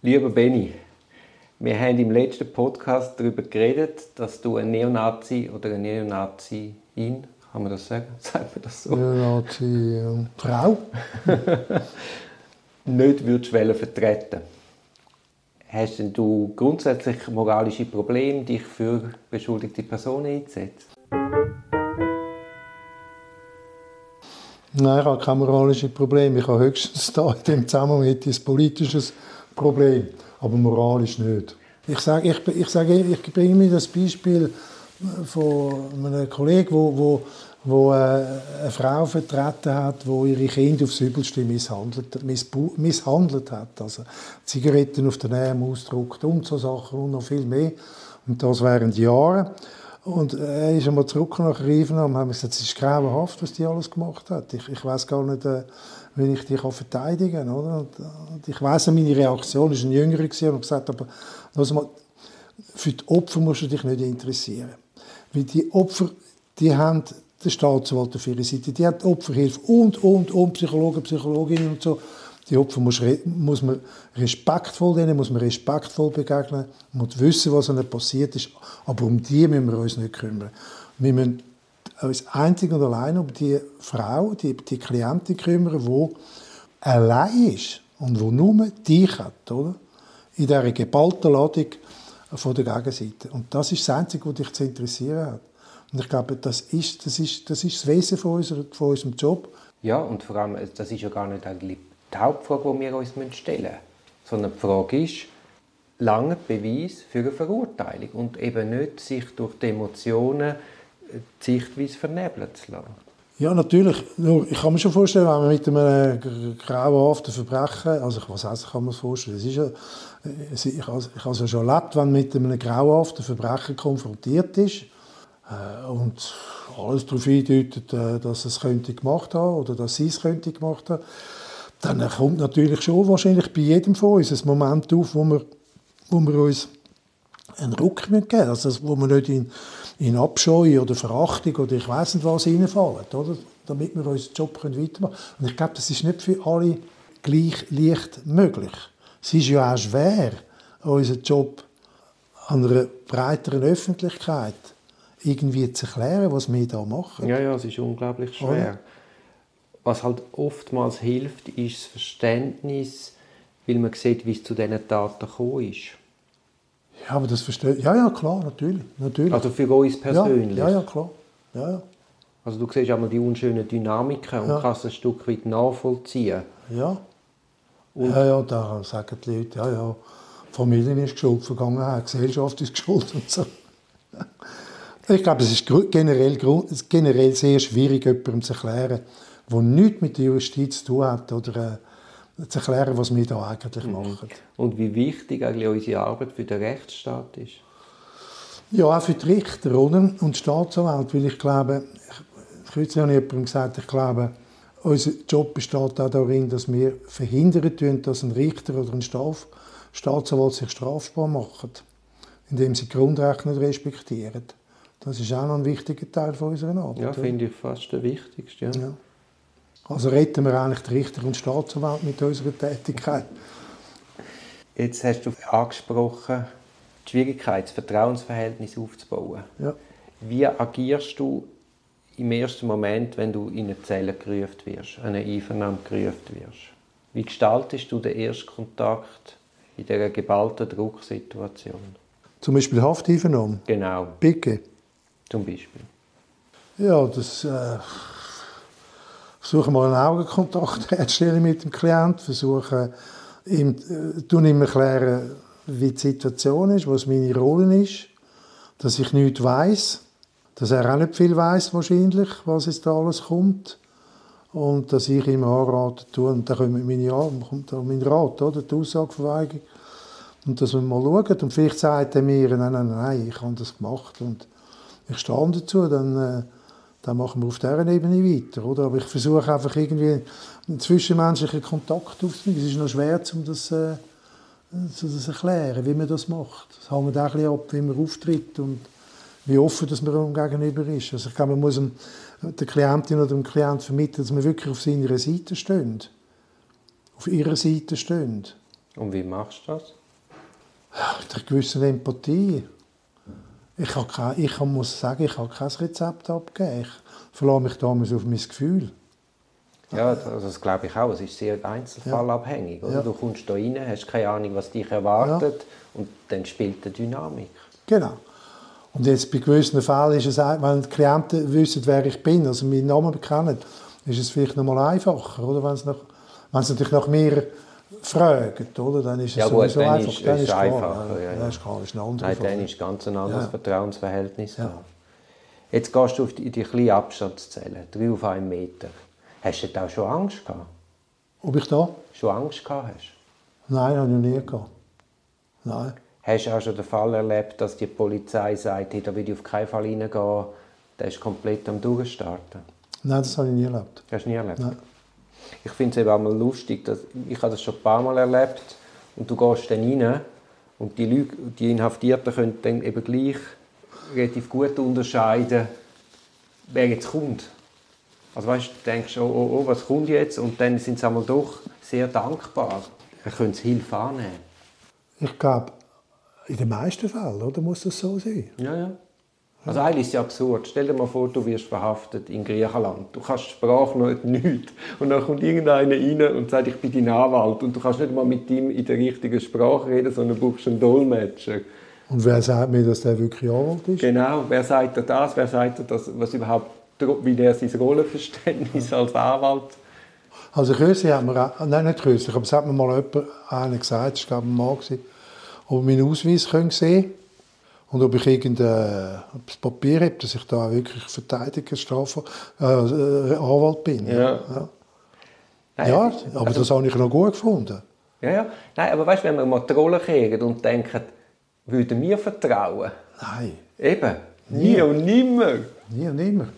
Lieber Benny, wir haben im letzten Podcast darüber geredet, dass du ein Neonazi oder eine Neonazin, kann man das sagen? Sagt man das so? Neonazi äh, Frau. nicht würdest vertreten Hast denn du grundsätzlich moralische Probleme, dich für beschuldigte Personen einzusetzen? Nein, ich habe keine moralischen Probleme. Ich habe höchstens da in dem Zusammenhang ein politisches Problem, aber moralisch nicht. Ich sage, ich, ich, sage, ich bringe mir das Beispiel von einem Kollegen, wo, wo, wo äh, eine Frau vertreten hat, wo ihre Kinder aufs Übelste misshandelt, misshandelt hat. Also Zigaretten auf den Arm ausdruckt und so Sachen und noch viel mehr. Und das während Jahren. Und er ist einmal zurück nach Riven und haben gesagt, es ist grauenhaft, was die alles gemacht hat. Ich, ich weiß gar nicht, wie ich die verteidigen kann. Oder? Und ich weiß meine Reaktion war ein gewesen, und gesagt, aber mal, für die Opfer musst du dich nicht interessieren. Weil die Opfer, die haben den Staatsanwalt auf ihrer Seite, die haben Opferhilfe und, und, und, Psychologen, Psychologinnen und so. Die Opfer muss, muss man respektvoll denen muss man respektvoll begegnen, man muss wissen, was ihnen passiert ist, aber um die müssen wir uns nicht kümmern. Wir müssen uns einzig und allein um die Frau, die, die Klientin kümmern, die allein ist und die nur dich hat, oder? In dieser geballten Ladung von der Gegenseite. Und das ist das Einzige, was dich zu interessieren hat. Und ich glaube, das ist das, ist, das, ist das Wesen von, unserer, von unserem Job. Ja, und vor allem, das ist ja gar nicht eigentlich die Hauptfrage, die wir uns stellen müssen. Sondern die Frage ist, lange Beweis für eine Verurteilung und eben nicht sich durch die Emotionen Sichtweise vernebeln zu lassen. Ja, natürlich. Nur, ich kann mir schon vorstellen, wenn man mit einem grauenhaften Verbrechen, also was heißt, ich kann mir das vorstellen, es ist ja, ich habe es ja schon erlebt, wenn man mit einem grauenhaften Verbrechen konfrontiert ist äh, und alles darauf hindeutet, äh, dass es könnte gemacht haben oder dass sie es könnte gemacht haben, dann kommt natürlich schon wahrscheinlich bei jedem von uns ein Moment auf, wo wir, wo wir uns einen Ruck geben müssen. Also, wo wir nicht in, in Abscheu oder Verachtung oder ich weiß nicht was reinfallen, oder? damit wir unseren Job weitermachen können. Und ich glaube, das ist nicht für alle gleich leicht möglich. Es ist ja auch schwer, unseren Job an einer breiteren Öffentlichkeit irgendwie zu erklären, was wir hier machen. Ja, ja, es ist unglaublich schwer. Oder? Was halt oftmals hilft, ist das Verständnis, weil man sieht, wie es zu diesen Taten gekommen ist. Ja, aber das verstehe Ja, ja, klar, natürlich. natürlich. Also für uns persönlich? Ja, ja, ja klar. Ja, ja. Also du siehst einmal die unschönen Dynamiken und ja. kannst ein Stück weit nachvollziehen. Ja. Und ja, ja, da sagen die Leute, ja, ja, Familie ist schuld, Vergangenheit, Gesellschaft ist schuld und so. Ich glaube, es ist generell, generell sehr schwierig, jemandem zu erklären, der nichts mit der Justiz zu tun hat oder äh, zu erklären, was wir da eigentlich mhm. machen. Und wie wichtig eigentlich unsere Arbeit für den Rechtsstaat ist? Ja, auch für die Richter oder? und die Staatsanwälte, weil ich glaube, ich, kürzlich habe jemandem gesagt, ich glaube, unser Job besteht auch darin, dass wir verhindern tun, dass ein Richter oder ein Staat, Staatsanwalt sich strafbar machen, indem sie Grundrechte nicht respektieren. Das ist auch noch ein wichtiger Teil von unserer Arbeit. Ja, finde ich fast der wichtigste. Ja. ja. Also retten wir eigentlich die Richter und Staatsanwalt mit unserer Tätigkeit. Jetzt hast du angesprochen, die Schwierigkeit, das Vertrauensverhältnis aufzubauen. Ja. Wie agierst du im ersten Moment, wenn du in eine Zelle gerufen wirst, eine Einvernahme gerufen wirst? Wie gestaltest du den ersten Kontakt in dieser geballten Drucksituation? Zum Beispiel Hafteinvernahme? Genau. Picke? Zum Beispiel. Ja, das... Äh versuche mal einen Augenkontakt herzustellen mit dem Klienten, versuche ihm, äh, ihm erklären, wie die Situation ist, was meine Rolle ist, dass ich nichts weiß, dass er auch nicht viel weiß wahrscheinlich, was jetzt da alles kommt und dass ich ihm anraten tue und dann kommt meine, kommt mein Rat, oder, die Aussageverweigerung und dass wir mal schauen und vielleicht sagt er mir, nein, nein, nein, ich habe das gemacht und ich stehe dazu, dann äh, dann machen wir auf dieser Ebene weiter. Oder? Aber ich versuche einfach irgendwie einen zwischenmenschlichen Kontakt aufzunehmen. Es ist noch schwer, um das, äh, zu das erklären, wie man das macht. Es hängt auch ein bisschen ab, wie man auftritt und wie offen dass man gegenüber ist. Also ich glaube, man muss dem, der Klientin oder dem Klienten vermitteln, dass man wirklich auf seiner Seite steht. Auf ihrer Seite steht. Und wie machst du das? Mit einer gewissen Empathie. Ich, habe kein, ich muss sagen, ich habe kein Rezept abgegeben. Ich verlasse mich damals auf mein Gefühl. Ja, das, das glaube ich auch. Es ist sehr einzelfallabhängig. Oder? Ja. Du kommst da rein, hast keine Ahnung, was dich erwartet und dann spielt die Dynamik. Genau. Und jetzt bei gewissen Fällen ist es, auch- wenn die Klienten wissen, wer ich bin, also meinen Namen kennen, ist es vielleicht noch mal einfacher, oder? Wenn sie, nach, wenn sie natürlich nach mir fragen, oder? Dann ist es Ja, gut, sowieso dann einfach. ist- dann ist klar, einfacher, ja, ja. Das ist klar, das ist ein anderer Nein, dann ist ganz ein anderes Ja. Vertrauensverhältnis Ja. Jetzt gehst du auf die, die kleine Abstandszelle, drei auf einen Meter. Hast du da auch schon Angst gehabt? Ob ich da? Schon Angst gehabt hast? Nein, habe ich nie gehabt. Nein. Hast du auch schon den Fall erlebt, dass die Polizei sagt, hey, da will ich auf keinen Fall reingehen, der ist komplett am Durchstarten? Nein, das habe ich nie erlebt. Hast du nie erlebt? Nein. Ich finde es eben auch mal lustig, dass ich habe das schon ein paar Mal erlebt und du gehst dann rein und die, Leute, die Inhaftierten können dann eben gleich relativ gut unterscheiden, wer jetzt kommt. Also weißt, du denkst, oh, oh, oh, was kommt jetzt? Und dann sind sie einmal doch sehr dankbar. Dann können sie Hilfe annehmen. Ich glaube, in den meisten Fällen oder, muss das so sein. Ja, ja. Also eigentlich ist es ja absurd. Stell dir mal vor, du wirst verhaftet in Griechenland. Du kannst die Sprache noch nicht. Und dann kommt irgendeiner rein und sagt, ich bin dein Anwalt. Und du kannst nicht mal mit ihm in der richtigen Sprache reden, sondern brauchst einen Dolmetscher. Und wer sagt mir, dass der wirklich Anwalt ist? Genau. Wer sagt dir das? Wer sagt dir das? Was überhaupt, wie der sein Rollenverständnis als Anwalt? Also kürzlich mir, auch- nein nicht kürzlich, aber es hat mir mal jemand einer gesagt, das war glaube ich ein Mann, ob ich meinen Ausweis können sehen und ob ich irgendein das Papier habe, dass ich da wirklich Verteidiger, Strafe, äh, äh, Anwalt bin. Ja. ja. Nein, Ja, aber das habe ich noch gut gefunden. Ja, ja. Nein, aber weißt du, wenn wir mal Rolle kriegen und denken, würden wir vertrauen? Nein, Eben. Nie und nimmer. nie und nimmer.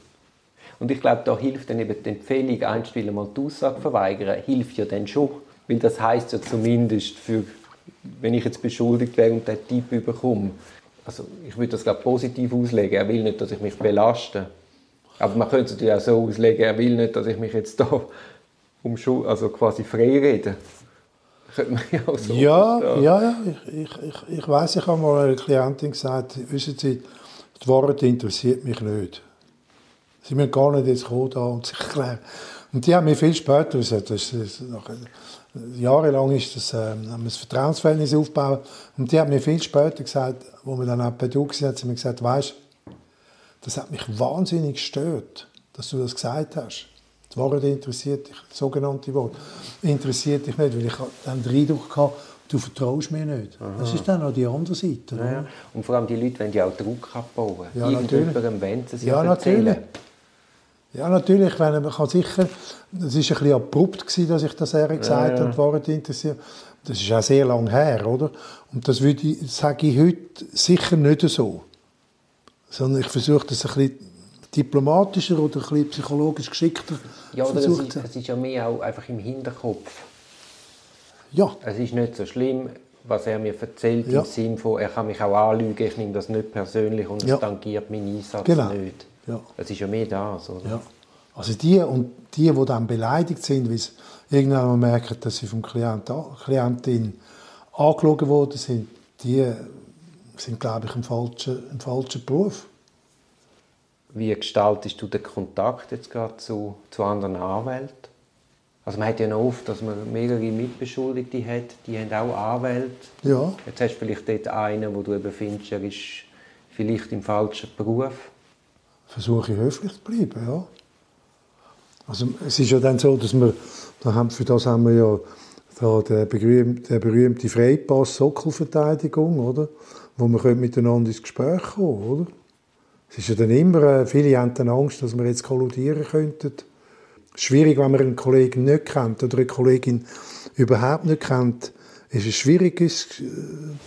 Und ich glaube, da hilft dann eben die Empfehlung, einstweilen mal die Aussage verweigern, hilft ja dann schon. Weil das heißt ja zumindest, für, wenn ich jetzt beschuldigt wäre und den Tipp bekomme, also ich würde das glaube positiv auslegen. Er will nicht, dass ich mich belaste. Aber man könnte es natürlich auch so auslegen, er will nicht, dass ich mich jetzt da um Schu also quasi frei rede. Könnte man ja auch so Ja, verstehen. ja, ja. Ich, ich, ich, weiß, ich habe mal einer Klientin gesagt, wissen Sie, die Wahrheit interessiert mich nicht. Sie müssen gar nicht jetzt kommen da und sich erklären. Und die haben mir viel später gesagt, das ist, nach, jahrelang ist das, ähm, haben wir das Vertrauensverhältnis aufgebaut. Und die haben mir viel später gesagt, wo wir dann auch bei du waren, hat sie mir gesagt, weißt, das hat mich wahnsinnig gestört, dass du das gesagt hast. Die Wahrheit interessiert dich, das sogenannte Wort, interessiert dich nicht, weil ich dann den Eindruck hatte, du vertraust mir nicht. Das ist dann auch die andere Seite. Ja, ja. Und vor allem die Leute wollen ja auch Druck abbauen. Ja, Irgendjemandem wollen sie es Ja, erzählen. natürlich. Ja, natürlich. Wenn, man kann sicher, es war ein bisschen abrupt, gewesen, dass ich das eher gesagt ja. habe, die Wahrheit interessiert. Das ist auch sehr lange her, oder? Und das würde ich, sage ich heute sicher nicht so. Sondern ich versuche das ein bisschen diplomatischer oder ein bisschen psychologisch geschickter Ja, oder es versucht ist, zu- es ist ja mehr auch einfach im Hinterkopf. Ja, Es ist nicht so schlimm, was er mir erzählt, Ja. im Sinne von, er kann mich auch anlügen, ich nehme das nicht persönlich und Ja. es tangiert meinen Einsatz Genau. nicht. Ja. Es ist ja mehr das, oder? Ja. Also die, und die, die dann beleidigt sind, weil sie irgendwann merken, dass sie vom Klient, Klientin angelogen worden sind, die sind, glaube ich, im falschen, im falschen Beruf. Wie gestaltest du den Kontakt jetzt gerade zu, zu anderen Anwälten? Also man hat ja noch oft, dass man mehrere Mitbeschuldigte hat, die haben auch Anwälte. Ja. Jetzt hast du vielleicht dort einen, wo du eben findest, er ist vielleicht im falschen Beruf. Versuche ich höflich zu bleiben, ja. Also es ist ja dann so, dass wir, da haben, für das haben wir ja da den berühmte, der berühmte Freipass Sockelverteidigung, oder? Wo wir können miteinander ins Gespräch kommen, oder? Es ist ja dann immer, äh, viele haben dann Angst, dass wir jetzt kolludieren könnten. Schwierig, wenn man einen Kollegen nicht kennt oder eine Kollegin überhaupt nicht kennt, ist es schwierig, es äh,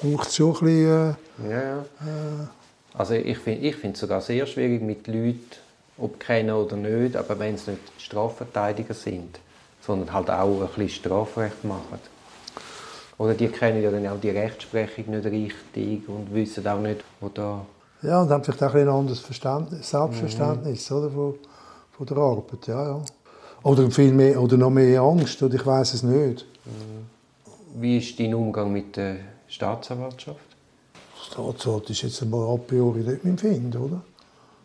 braucht schon ein bisschen, äh, Ja, ja. Also ich finde ich es sogar sehr schwierig mit Leuten, ob kennen oder nicht, aber wenn es nicht Strafverteidiger sind, sondern halt auch ein bisschen Strafrecht machen. Oder die kennen ja dann auch die Rechtsprechung nicht richtig und wissen auch nicht, wo da... Ja, und haben vielleicht auch ein anderes Verständnis, Selbstverständnis oder, von, von der Arbeit. Ja, ja. Oder, viel mehr, oder noch mehr Angst, oder ich weiß es nicht. Wie ist dein Umgang mit der Staatsanwaltschaft? Staatsanwalt ist jetzt einmal a priori nicht mein Find, oder?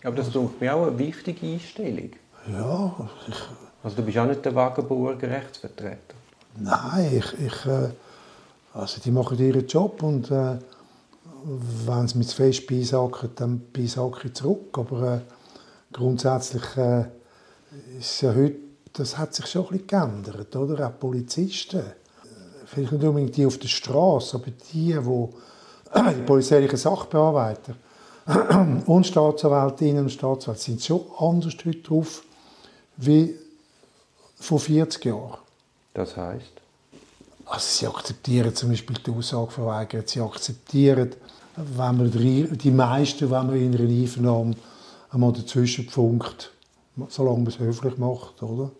Aber das ist mir auch eine wichtige Einstellung. Ja, ich, Also du bist auch nicht der Wagenburger Rechtsvertreter. nein, ich, ich äh, also die machen ihren Job und äh, wenn sie mich zu fest beisacken, dann beisacke ich zurück. Aber äh, grundsätzlich äh, ist ja heute, das hat sich schon ein bisschen geändert, oder? Auch Polizisten, äh, vielleicht nicht unbedingt die auf der Straße, aber die, wo die polizeilichen Sachbearbeiter und Staatsanwältinnen und Staatsanwälte sind schon anders heute drauf wie vor 40 Jahren. Das heißt, Also sie akzeptieren zum Beispiel die Aussage verweigert. Sie akzeptieren, wenn man die, die meisten, wenn man in einer Einvernahme einmal dazwischen funkt, solange man es höflich macht, oder?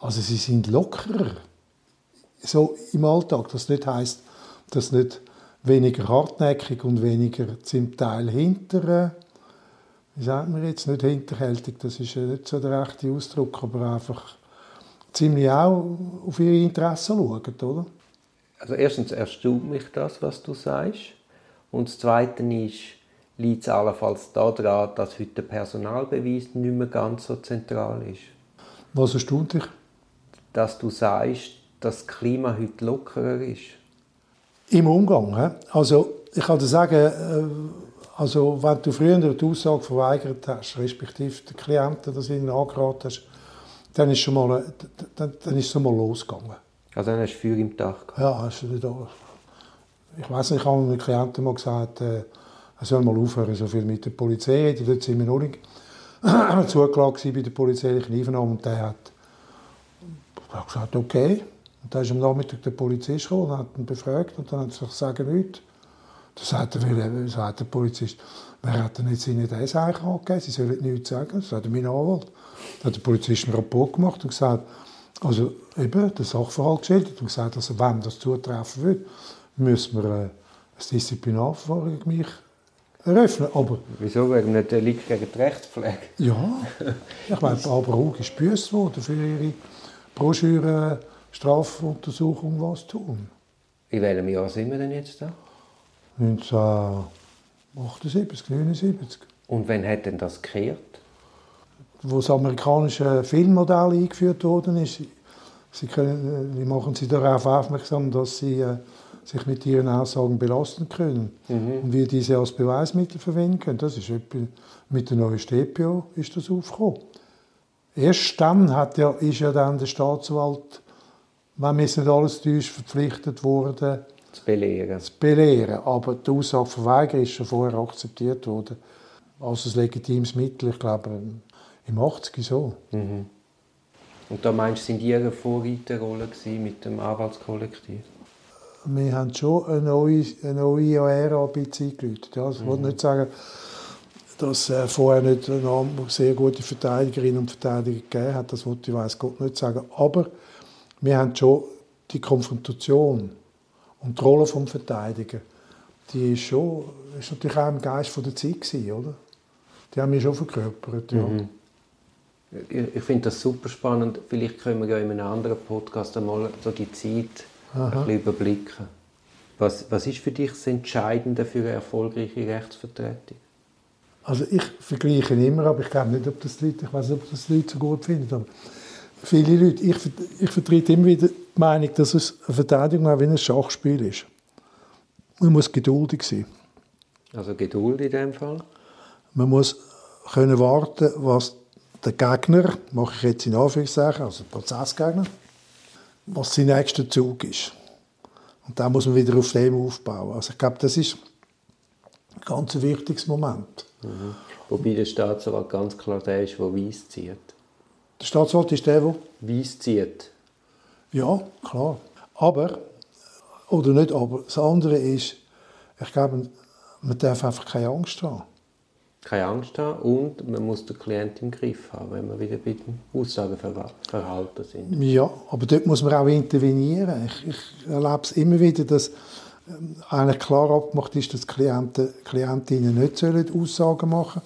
Also sie sind lockerer. So im Alltag. Das nicht heißt, dass nicht weniger hartnäckig und weniger zum Teil hinter, wie sagt man jetzt, nicht hinterhältig, das ist ja nicht so der rechte Ausdruck, aber einfach ziemlich auch auf ihre Interessen schauen, oder? also erstens erstaunt mich das, was du sagst. Und das Zweite ist, liegt es allenfalls daran, dass heute der Personalbeweis nicht mehr ganz so zentral ist. Was erstaunt dich? Dass du sagst, dass das Klima heute lockerer ist. Im Umgang. Also, ich kann dir sagen, äh, also, wenn du früher die Aussage verweigert hast, respektive den Klienten das ihnen angeraten hast, dann ist schon mal, äh, dann, dann ist es schon mal losgegangen. Also dann hast du Feuer im Dach gehabt. Ja, hast du. Ich weiß nicht, ich habe einem Klienten mal gesagt, äh, er soll mal aufhören, so viel mit der Polizei zu reden. Dort sind wir noch nicht gewesen bei der polizeilichen Einvernahme und der hat, hat gesagt, okay. Und dann ist am Nachmittag der Polizist gekommen und hat ihn befragt und dann hat er gesagt, sagen nichts. Dann sagt der, Wille- sagt der Polizist, wer hat denn jetzt Ihnen das eigentlich angegeben? Sie sollen nichts sagen. Das sagt mein Anwalt. Dann hat der Polizist einen Rapport gemacht und gesagt, also eben den Sachverhalt geschildert und gesagt, also wenn das zutreffen würde, müssen wir äh, ein Disziplinarverfahren gegen mich eröffnen. Aber Wieso? Wegen einem Delikt gegen die Rechtspflege? ja, ich meine, Barbara Hug ist gebüßt worden für ihre Broschüre Strafuntersuchung was tun. In welchem Jahr sind wir denn jetzt da? 1978, 79. Und wann hat denn das gekehrt? wo das amerikanische Filmmodell eingeführt worden ist. Sie, können, machen sie darauf aufmerksam, dass sie äh, sich mit ihren Aussagen belasten können und wie diese als Beweismittel verwenden können. Das ist mit der neuen StPO ist das aufgekommen. Erst dann hat ja, ist ja dann der Staatsanwalt, wenn jetzt nicht alles täuscht, verpflichtet worden, Zu belehren. zu belehren. Aber die Aussage verweigern ist schon vorher akzeptiert worden als ein legitimes Mittel. Ich glaube, im 80 so. Und da meinst du, sind die eine Vorreiterrolle mit dem Anwaltskollektiv? wir haben schon eine neue, eine neue Ära ein bisschen eingeläutet. Ja, also ich will nicht sagen, dass äh, vorher nicht eine sehr gute Verteidigerinnen und Verteidiger gegeben hat. Das wollte ich weiß Gott nicht sagen. Aber wir haben schon die Konfrontation und die Rolle des Verteidiger, die ist, schon, ist natürlich auch im Geist von der Zeit gewesen, oder? Die haben wir schon verkörpert, ja. Ich, ich finde das super spannend. Vielleicht können wir ja in einem anderen Podcast einmal so die Zeit ein bisschen überblicken. Was, was ist für dich das Entscheidende für eine erfolgreiche Rechtsvertretung? Also ich vergleiche immer, aber ich glaube nicht, ob das die Leute, ich weiß nicht, ob das die Leute so gut finden. Aber viele Leute, ich, ich vertrete immer wieder die Meinung, dass es eine Verteidigung auch wie ein Schachspiel ist. Man muss geduldig sein. Also Geduld in dem Fall. Man muss können warten, was der Gegner, mache ich jetzt in Anführungszeichen, also der Prozessgegner, was sein nächster Zug ist. Und dann muss man wieder auf dem aufbauen. Also ich glaube, das ist ein ganz wichtiges Moment. Wobei der Staatsanwalt ganz klar der ist, der Weiss zieht. Der Staatsanwalt ist der, der Weiss zieht. Ja, klar. Aber, oder nicht aber, das andere ist, ich glaube, man darf einfach keine Angst haben. Keine Angst haben und man muss den Klient im Griff haben, wenn wir wieder bei dem Aussageverhalten sind. Ja, aber dort muss man auch intervenieren. Ich, ich erlebe es immer wieder, dass ähm, eigentlich klar abgemacht ist, dass Klienten, Klientinnen nicht sollen Aussagen machen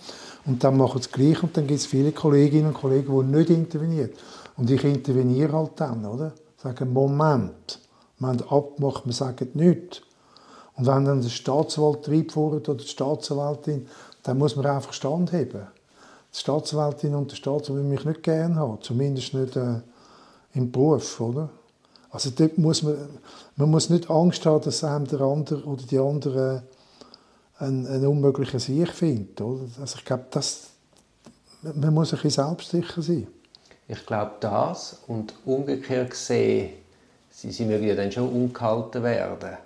und dann machen sie es gleich und dann gibt es viele Kolleginnen und Kollegen, die nicht intervenieren. Und ich interveniere halt dann, oder? Sage, Moment, Wir haben abgemacht, wir sagen nichts. Und wenn dann der Staatsanwalt reinfährt oder die Staatsanwältin, dann muss man einfach standheben. Die Staatsanwältin und der Staatsanwalt mich nicht gerne haben, zumindest nicht äh, im Beruf, oder? Also dort muss man, man muss nicht Angst haben, dass einem der andere oder die andere einen, einen unmöglichen Sieg findet, oder? Also ich glaube, das, man muss ein bisschen selbstsicher sein. Ich glaube das und umgekehrt gesehen, sie, sie mögen ja dann schon ungehalten werden.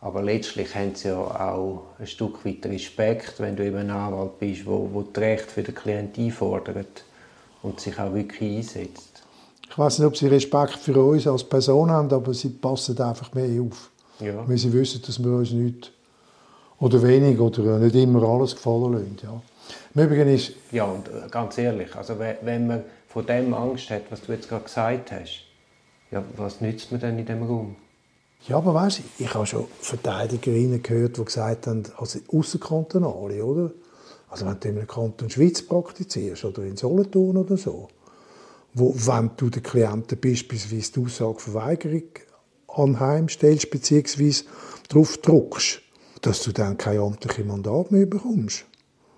Aber letztlich haben sie ja auch ein Stück weit Respekt, wenn du eben ein Anwalt bist, wo, wo das Recht für den Klienten einfordert und sich auch wirklich einsetzt. Ich weiß nicht, ob sie Respekt für uns als Person haben, aber sie passen einfach mehr auf. Ja. Weil sie wissen, dass wir uns nicht oder wenig oder nicht immer alles gefallen lassen. Ja. Im Übrigen ist, Ja, und äh, ganz ehrlich, also we- wenn man vor dem Angst hat, was du jetzt gerade gesagt hast, ja, was nützt man denn in dem Raum? ja, aber weißt du, ich habe schon Verteidigerinnen gehört, die gesagt haben, also Ausserkantonale, oder? Also wenn du in einem Kanton Schweiz praktizierst oder in Solothurn oder so, wo, wenn du den Klienten beispielsweise die Aussageverweigerung anheimstellst bzw. darauf druckst, dass du dann kein amtliches Mandat mehr bekommst.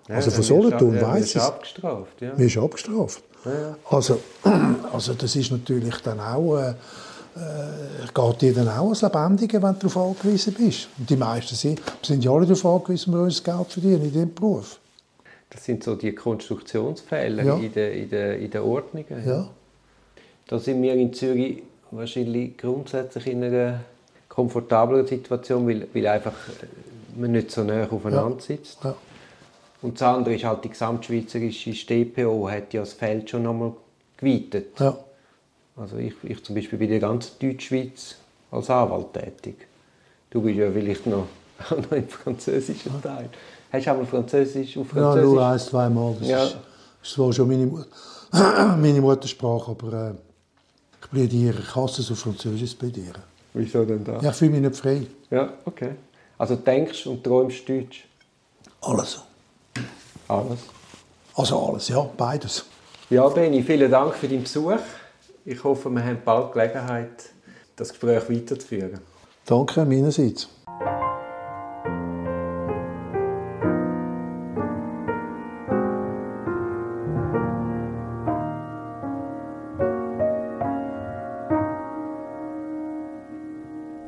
Ja, also von Solothurn du es. abgestraft, ja. Man ist abgestraft. Ja. Also, also das ist natürlich dann auch, äh, äh, geht dir dann auch als Lebendiger, wenn du darauf angewiesen bist. Und die meisten sind, sind ja alle darauf angewiesen, wir uns Geld verdienen in diesem Beruf. Das sind so die Konstruktionsfehler Ja. in, der, in, der, in der Ordnungen. Ja. Da sind wir in Zürich wahrscheinlich grundsätzlich in einer komfortableren Situation, weil, weil einfach man nicht so nah aufeinander sitzt. Ja. Und das andere ist halt die gesamtschweizerische StPO hat ja das Feld schon nochmal geweitet. Ja. Also ich, ich zum Beispiel bin in der ganzen Deutschschweiz als Anwalt tätig. Du bist ja vielleicht noch, noch im französischen Teil. Hast du auch mal Französisch auf ja, Französisch? nur ein, zweimal. Das Ja. ist, ist zwar schon meine, meine Muttersprache, aber äh, ich plädiere, ich hasse es auf Französisch zu plädieren. Wieso denn da? Ja, ich fühle mich nicht frei. Ja, okay. Also denkst und träumst Deutsch? Alles. Alles. Also alles, ja, beides. Ja, Beni, vielen Dank für deinen Besuch. Ich hoffe, wir haben bald Gelegenheit, das Gespräch weiterzuführen. Danke meinerseits.